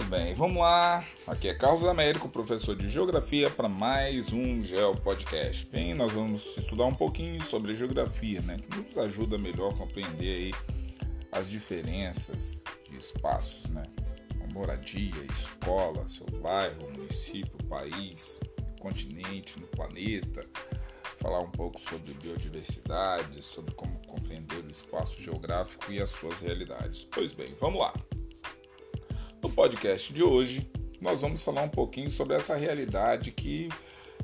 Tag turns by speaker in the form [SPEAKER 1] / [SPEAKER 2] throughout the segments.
[SPEAKER 1] Pois bem, vamos lá. Aqui é Carlos Américo, professor de Geografia, para mais um Geo Podcast. Bem, nós vamos estudar um pouquinho sobre geografia, né? Que nos ajuda melhor a compreender aí as diferenças de espaços, né? moradia, escola, seu bairro, município, país, continente, no planeta. Falar um pouco sobre biodiversidade, sobre como compreender o espaço geográfico e as suas realidades. Pois bem, vamos lá. No podcast de hoje, nós vamos falar um pouquinho sobre essa realidade que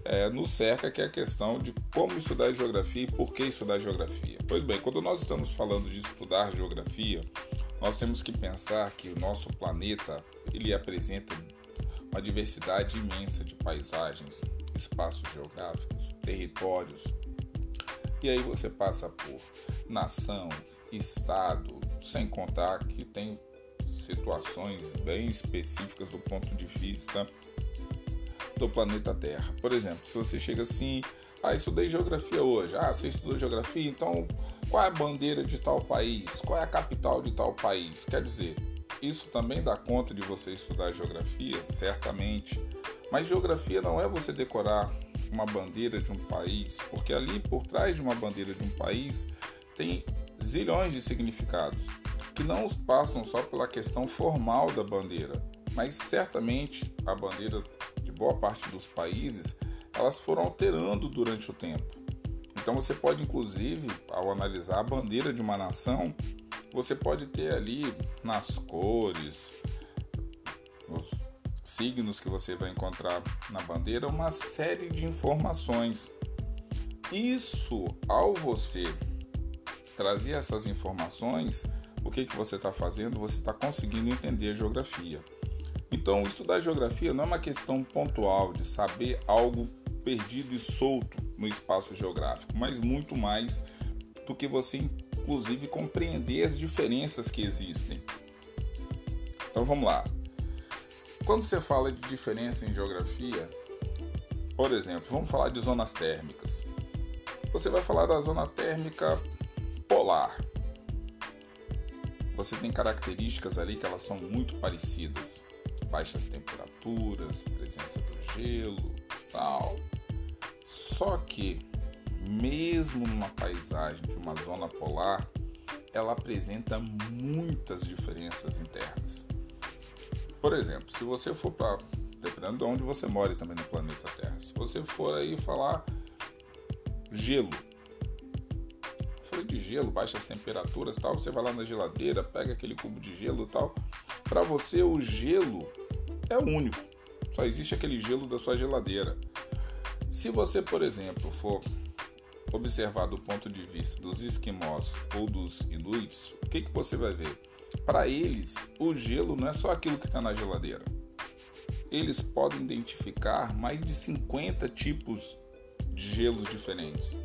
[SPEAKER 1] é, nos cerca, que é a questão de como estudar geografia e por que estudar geografia. Pois bem, quando nós estamos falando de estudar geografia, nós temos que pensar que o nosso planeta ele apresenta uma diversidade imensa de paisagens, espaços geográficos, territórios. E aí você passa por nação, estado, sem contar que tem situações bem específicas do ponto de vista do planeta Terra. Por exemplo, se você chega assim, ah, estudei geografia hoje. Ah, você estudou geografia, então qual é a bandeira de tal país? Qual é a capital de tal país? Quer dizer, isso também dá conta de você estudar geografia, certamente. Mas geografia não é você decorar uma bandeira de um país, porque ali por trás de uma bandeira de um país tem zilhões de significados que não passam só pela questão formal da bandeira, mas certamente a bandeira de boa parte dos países elas foram alterando durante o tempo. Então você pode inclusive, ao analisar a bandeira de uma nação, você pode ter ali nas cores, nos signos que você vai encontrar na bandeira, uma série de informações. Isso, ao você trazer essas informações, o que, que você está fazendo? Você está conseguindo entender a geografia. Então, estudar geografia não é uma questão pontual de saber algo perdido e solto no espaço geográfico, mas muito mais do que você, inclusive, compreender as diferenças que existem. Então, vamos lá. Quando você fala de diferença em geografia, por exemplo, vamos falar de zonas térmicas. Você vai falar da zona térmica polar você tem características ali que elas são muito parecidas. Baixas temperaturas, presença do gelo, tal. Só que mesmo numa paisagem de uma zona polar, ela apresenta muitas diferenças internas. Por exemplo, se você for para dependendo de onde você mora também no planeta Terra, se você for aí falar gelo, de gelo, baixas temperaturas, tal, você vai lá na geladeira, pega aquele cubo de gelo, tal. Para você o gelo é único. Só existe aquele gelo da sua geladeira. Se você, por exemplo, for observar do ponto de vista dos esquimós ou dos inuits, o que, que você vai ver? Para eles, o gelo não é só aquilo que está na geladeira. Eles podem identificar mais de 50 tipos de gelos diferentes.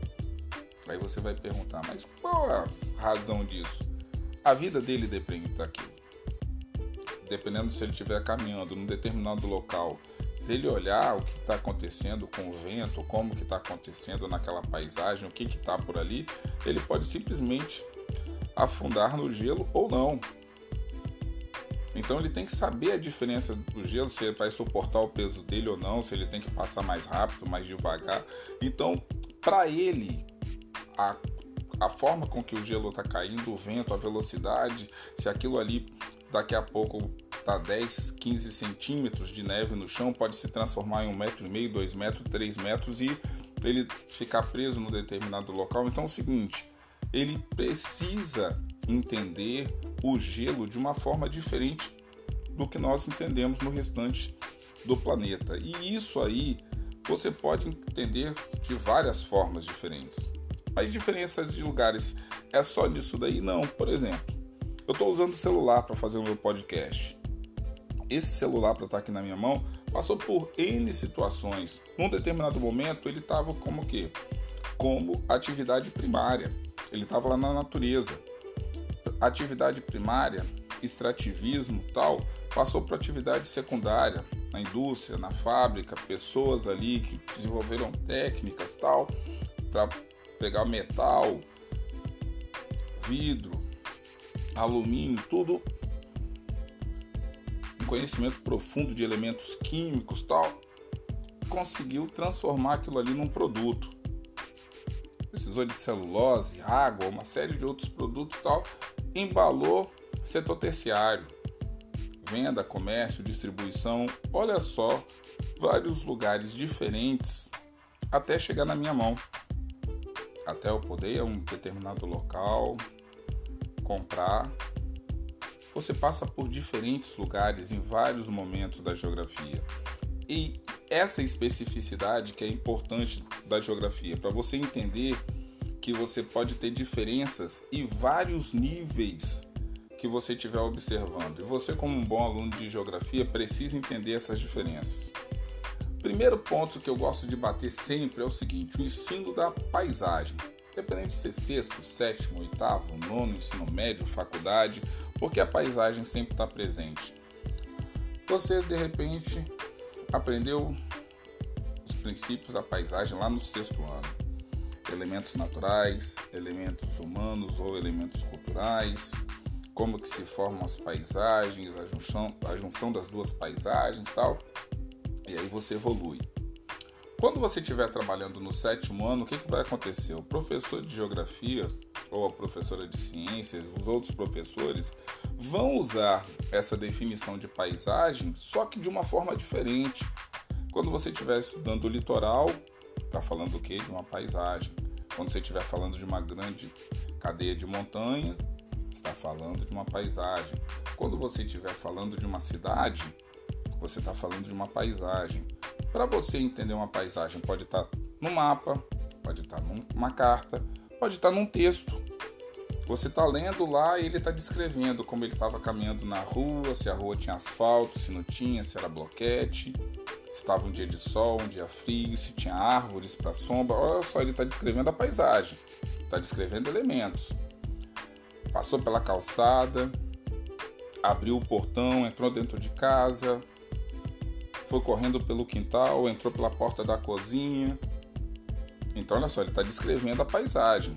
[SPEAKER 1] Aí você vai perguntar, mas qual a razão disso? A vida dele depende daquilo. Dependendo se ele estiver caminhando num determinado local, dele olhar o que está acontecendo com o vento, como que está acontecendo naquela paisagem, o que está por ali, ele pode simplesmente afundar no gelo ou não. Então ele tem que saber a diferença do gelo, se ele vai suportar o peso dele ou não, se ele tem que passar mais rápido, mais devagar. Então, para ele, a, a forma com que o gelo está caindo, o vento, a velocidade, se aquilo ali daqui a pouco está 10, 15 centímetros de neve no chão, pode se transformar em um metro e meio, dois metros, três metros e ele ficar preso no determinado local. Então é o seguinte, ele precisa entender o gelo de uma forma diferente do que nós entendemos no restante do planeta. E isso aí você pode entender de várias formas diferentes. Mas diferenças de lugares é só disso daí? Não. Por exemplo, eu estou usando o celular para fazer o meu podcast. Esse celular para estar tá aqui na minha mão passou por N situações. Num determinado momento ele estava como que? Como atividade primária. Ele estava lá na natureza. Atividade primária, extrativismo, tal, passou para atividade secundária, na indústria, na fábrica, pessoas ali que desenvolveram técnicas, tal, para pegar metal, vidro, alumínio, tudo. Conhecimento profundo de elementos químicos tal, conseguiu transformar aquilo ali num produto. Precisou de celulose, água, uma série de outros produtos tal, embalou setor terciário, venda, comércio, distribuição, olha só, vários lugares diferentes até chegar na minha mão. Até eu poder a um determinado local, comprar. Você passa por diferentes lugares em vários momentos da geografia. E essa especificidade que é importante da geografia, para você entender que você pode ter diferenças e vários níveis que você estiver observando. E você, como um bom aluno de geografia, precisa entender essas diferenças. Primeiro ponto que eu gosto de bater sempre é o seguinte: o ensino da paisagem. Independente de ser sexto, sétimo, oitavo, nono, ensino médio, faculdade, porque a paisagem sempre está presente. Você de repente aprendeu os princípios da paisagem lá no sexto ano. Elementos naturais, elementos humanos ou elementos culturais, como que se formam as paisagens, a junção, a junção das duas paisagens tal e aí você evolui. Quando você estiver trabalhando no sétimo ano, o que, que vai acontecer? O professor de geografia ou a professora de ciências, os outros professores, vão usar essa definição de paisagem, só que de uma forma diferente. Quando você estiver estudando o litoral, está falando o quê? De uma paisagem. Quando você estiver falando de uma grande cadeia de montanha, está falando de uma paisagem. Quando você estiver falando de uma cidade, você está falando de uma paisagem. Para você entender uma paisagem, pode estar tá no mapa, pode estar tá numa carta, pode estar tá num texto. Você está lendo lá e ele está descrevendo como ele estava caminhando na rua, se a rua tinha asfalto, se não tinha, se era bloquete, se estava um dia de sol, um dia frio, se tinha árvores para sombra. Olha só, ele está descrevendo a paisagem, está descrevendo elementos. Passou pela calçada, abriu o portão, entrou dentro de casa, foi correndo pelo quintal, entrou pela porta da cozinha. Então, olha só, ele está descrevendo a paisagem.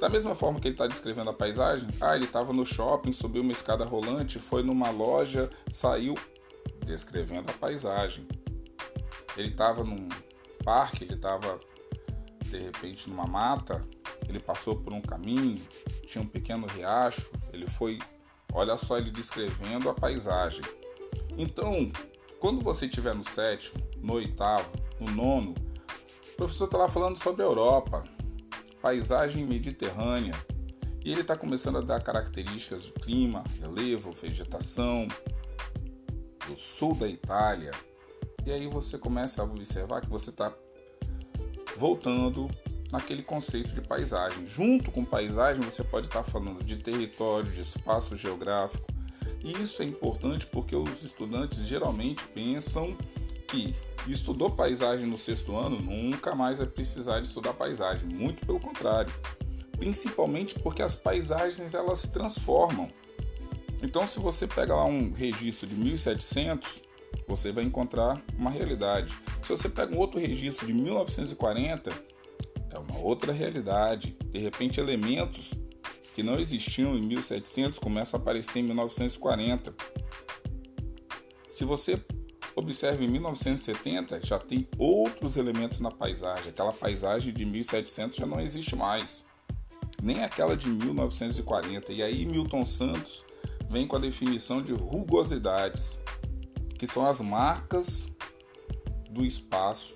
[SPEAKER 1] Da mesma forma que ele está descrevendo a paisagem, ah, ele estava no shopping, subiu uma escada rolante, foi numa loja, saiu, descrevendo a paisagem. Ele estava num parque, ele estava de repente numa mata, ele passou por um caminho, tinha um pequeno riacho, ele foi, olha só, ele descrevendo a paisagem. Então, quando você estiver no sétimo, no oitavo, no nono, o professor está lá falando sobre a Europa, paisagem mediterrânea, e ele está começando a dar características do clima, relevo, vegetação, do sul da Itália. E aí você começa a observar que você está voltando naquele conceito de paisagem. Junto com paisagem, você pode estar tá falando de território, de espaço geográfico, e isso é importante porque os estudantes geralmente pensam que estudou paisagem no sexto ano nunca mais vai precisar de estudar paisagem. Muito pelo contrário. Principalmente porque as paisagens elas se transformam. Então, se você pega lá um registro de 1700, você vai encontrar uma realidade. Se você pega um outro registro de 1940, é uma outra realidade. De repente, elementos que não existiam em 1700 começam a aparecer em 1940. Se você observa em 1970, já tem outros elementos na paisagem. Aquela paisagem de 1700 já não existe mais, nem aquela de 1940. E aí Milton Santos vem com a definição de rugosidades, que são as marcas do espaço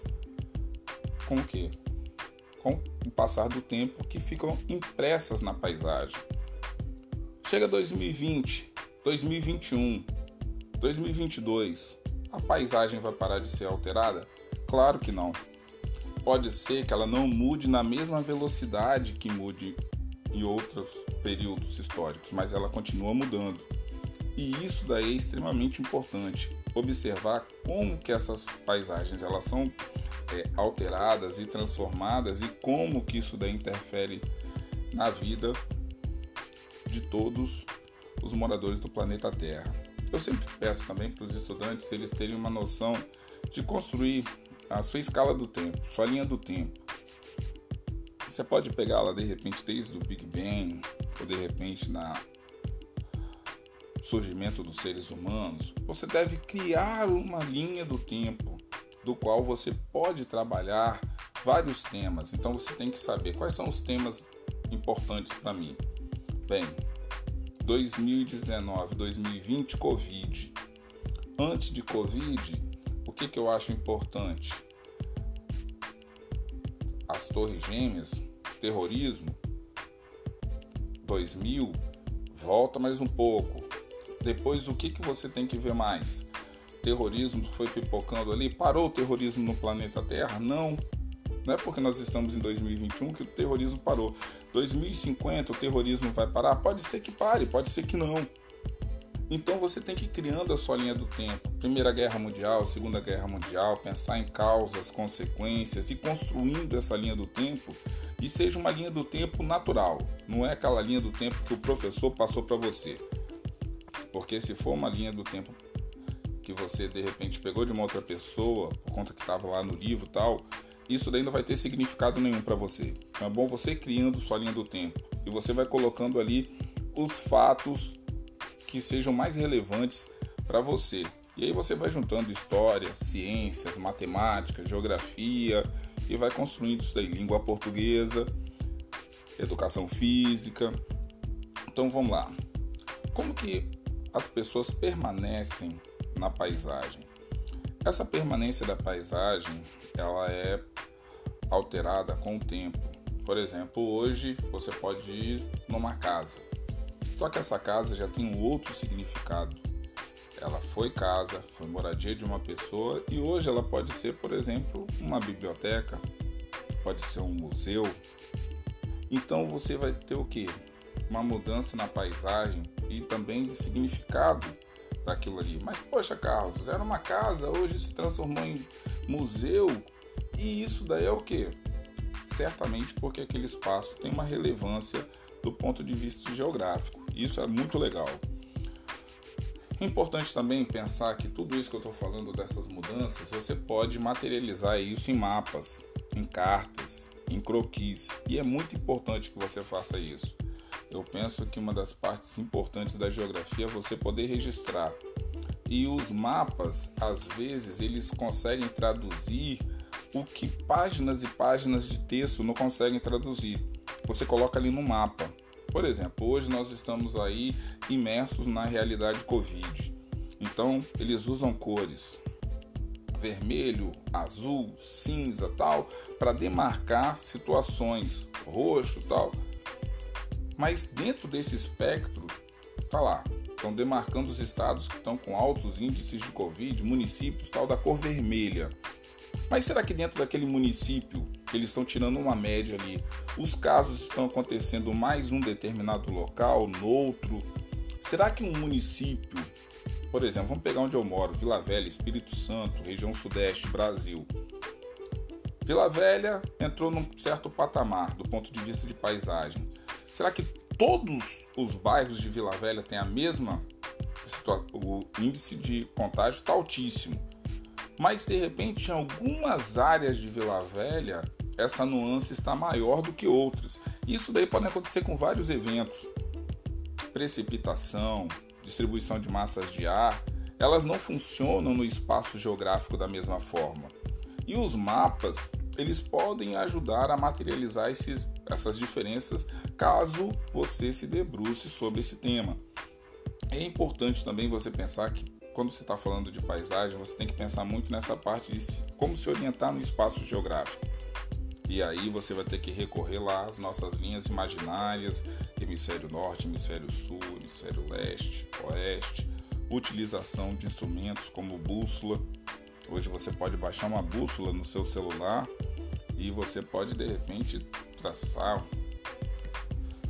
[SPEAKER 1] com o quê? Com o passar do tempo que ficam impressas na paisagem. Chega 2020, 2021, 2022, a paisagem vai parar de ser alterada? Claro que não. Pode ser que ela não mude na mesma velocidade que mude em outros períodos históricos, mas ela continua mudando. E isso daí é extremamente importante. Observar como que essas paisagens elas são é, alteradas e transformadas e como que isso daí interfere na vida de todos os moradores do planeta Terra. Eu sempre peço também para os estudantes eles terem uma noção de construir a sua escala do tempo, sua linha do tempo. Você pode pegá-la de repente desde o Big Bang, ou de repente na surgimento dos seres humanos, você deve criar uma linha do tempo do qual você pode trabalhar vários temas. Então você tem que saber quais são os temas importantes para mim. Bem, 2019, 2020, Covid. Antes de Covid, o que, que eu acho importante? As Torres Gêmeas, terrorismo, 2000, volta mais um pouco. Depois, o que, que você tem que ver mais? Terrorismo foi pipocando ali? Parou o terrorismo no planeta Terra? Não. Não é porque nós estamos em 2021 que o terrorismo parou. 2050 o terrorismo vai parar? Pode ser que pare, pode ser que não. Então você tem que ir criando a sua linha do tempo. Primeira Guerra Mundial, Segunda Guerra Mundial, pensar em causas, consequências e construindo essa linha do tempo e seja uma linha do tempo natural. Não é aquela linha do tempo que o professor passou para você. Porque se for uma linha do tempo que você de repente pegou de uma outra pessoa, por conta que estava lá no livro tal, isso daí não vai ter significado nenhum para você. Então é bom você criando sua linha do tempo e você vai colocando ali os fatos que sejam mais relevantes para você. E aí você vai juntando história, ciências, matemática, geografia e vai construindo isso daí, língua portuguesa, educação física. Então vamos lá. Como que as pessoas permanecem na paisagem? Essa permanência da paisagem, ela é alterada com o tempo. Por exemplo, hoje você pode ir numa casa. Só que essa casa já tem um outro significado. Ela foi casa, foi moradia de uma pessoa e hoje ela pode ser, por exemplo, uma biblioteca, pode ser um museu. Então você vai ter o que? Uma mudança na paisagem e também de significado daquilo ali. Mas poxa, Carlos, era uma casa, hoje se transformou em museu. E isso daí é o que? Certamente porque aquele espaço tem uma relevância do ponto de vista geográfico. Isso é muito legal. Importante também pensar que tudo isso que eu estou falando dessas mudanças, você pode materializar isso em mapas, em cartas, em croquis. E é muito importante que você faça isso. Eu penso que uma das partes importantes da geografia é você poder registrar. E os mapas, às vezes, eles conseguem traduzir o que páginas e páginas de texto não conseguem traduzir. Você coloca ali no mapa. Por exemplo, hoje nós estamos aí imersos na realidade Covid. Então, eles usam cores vermelho, azul, cinza, tal, para demarcar situações, roxo, tal. Mas dentro desse espectro, tá lá, estão demarcando os estados que estão com altos índices de Covid, municípios tal da cor vermelha. Mas será que dentro daquele município, eles estão tirando uma média ali, os casos estão acontecendo mais num determinado local, no outro? Será que um município, por exemplo, vamos pegar onde eu moro, Vila Velha, Espírito Santo, região sudeste, Brasil. Vila Velha entrou num certo patamar do ponto de vista de paisagem. Será que todos os bairros de Vila Velha têm a mesma o índice de contágio está altíssimo. Mas de repente, em algumas áreas de Vila Velha, essa nuance está maior do que outras. Isso daí pode acontecer com vários eventos. Precipitação, distribuição de massas de ar, elas não funcionam no espaço geográfico da mesma forma. E os mapas, eles podem ajudar a materializar esses, essas diferenças caso você se debruce sobre esse tema. É importante também você pensar que quando você está falando de paisagem, você tem que pensar muito nessa parte de como se orientar no espaço geográfico. E aí você vai ter que recorrer lá às nossas linhas imaginárias, hemisfério norte, hemisfério sul, hemisfério leste, oeste, utilização de instrumentos como bússola. Hoje você pode baixar uma bússola no seu celular e você pode de repente traçar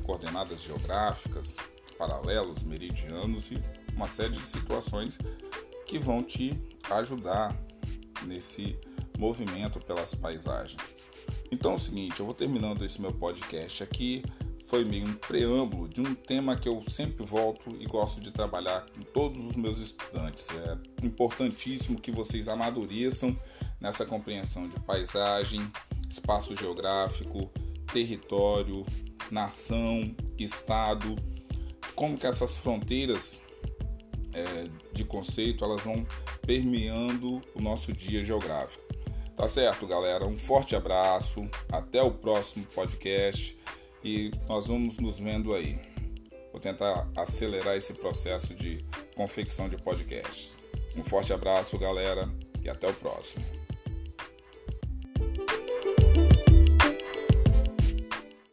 [SPEAKER 1] coordenadas geográficas, paralelos, meridianos e uma série de situações que vão te ajudar nesse movimento pelas paisagens. Então é o seguinte, eu vou terminando esse meu podcast aqui. Foi meio um preâmbulo de um tema que eu sempre volto e gosto de trabalhar com todos os meus estudantes. É importantíssimo que vocês amadureçam nessa compreensão de paisagem, espaço geográfico, território, nação, estado, como que essas fronteiras é, de conceito, elas vão permeando o nosso dia geográfico. Tá certo, galera? Um forte abraço, até o próximo podcast e nós vamos nos vendo aí. Vou tentar acelerar esse processo de confecção de podcasts. Um forte abraço, galera, e até o próximo.